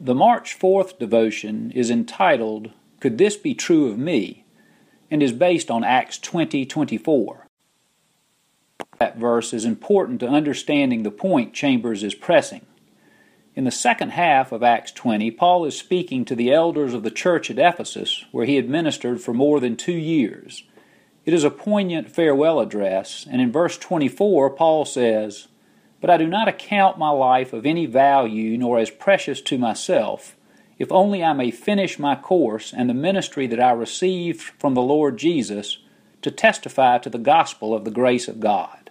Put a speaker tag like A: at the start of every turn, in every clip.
A: The March 4th devotion is entitled, Could This Be True of Me? and is based on Acts 20:24. That verse is important to understanding the point Chambers is pressing. In the second half of Acts 20, Paul is speaking to the elders of the church at Ephesus, where he had ministered for more than two years. It is a poignant farewell address, and in verse 24, Paul says, But I do not account my life of any value nor as precious to myself, if only I may finish my course and the ministry that I received from the Lord Jesus to testify to the gospel of the grace of God.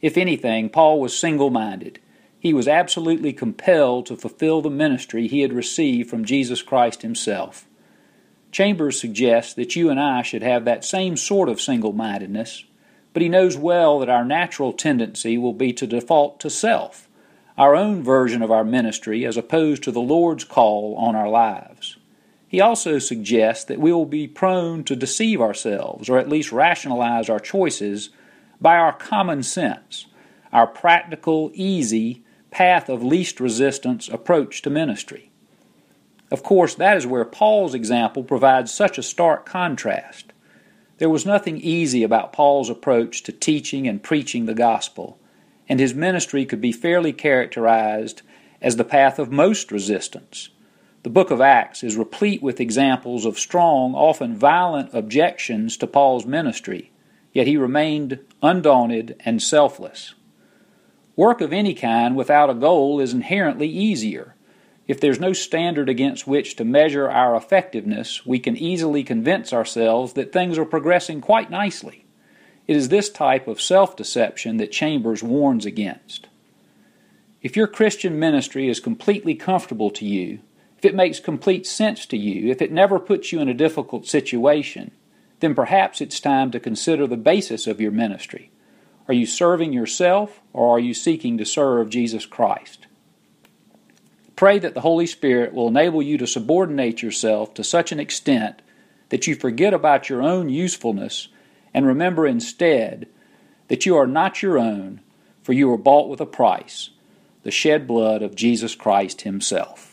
A: If anything, Paul was single minded he was absolutely compelled to fulfill the ministry he had received from Jesus Christ himself. Chambers suggests that you and I should have that same sort of single mindedness, but he knows well that our natural tendency will be to default to self, our own version of our ministry, as opposed to the Lord's call on our lives. He also suggests that we will be prone to deceive ourselves, or at least rationalize our choices, by our common sense, our practical, easy, path of least resistance approach to ministry. Of course, that is where Paul's example provides such a stark contrast. There was nothing easy about Paul's approach to teaching and preaching the gospel, and his ministry could be fairly characterized as the path of most resistance. The book of Acts is replete with examples of strong, often violent objections to Paul's ministry, yet he remained undaunted and selfless. Work of any kind without a goal is inherently easier. If there's no standard against which to measure our effectiveness, we can easily convince ourselves that things are progressing quite nicely. It is this type of self deception that Chambers warns against. If your Christian ministry is completely comfortable to you, if it makes complete sense to you, if it never puts you in a difficult situation, then perhaps it's time to consider the basis of your ministry. Are you serving yourself or are you seeking to serve Jesus Christ? Pray that the Holy Spirit will enable you to subordinate yourself to such an extent that you forget about your own usefulness and remember instead that you are not your own, for you were bought with a price, the shed blood of Jesus Christ Himself.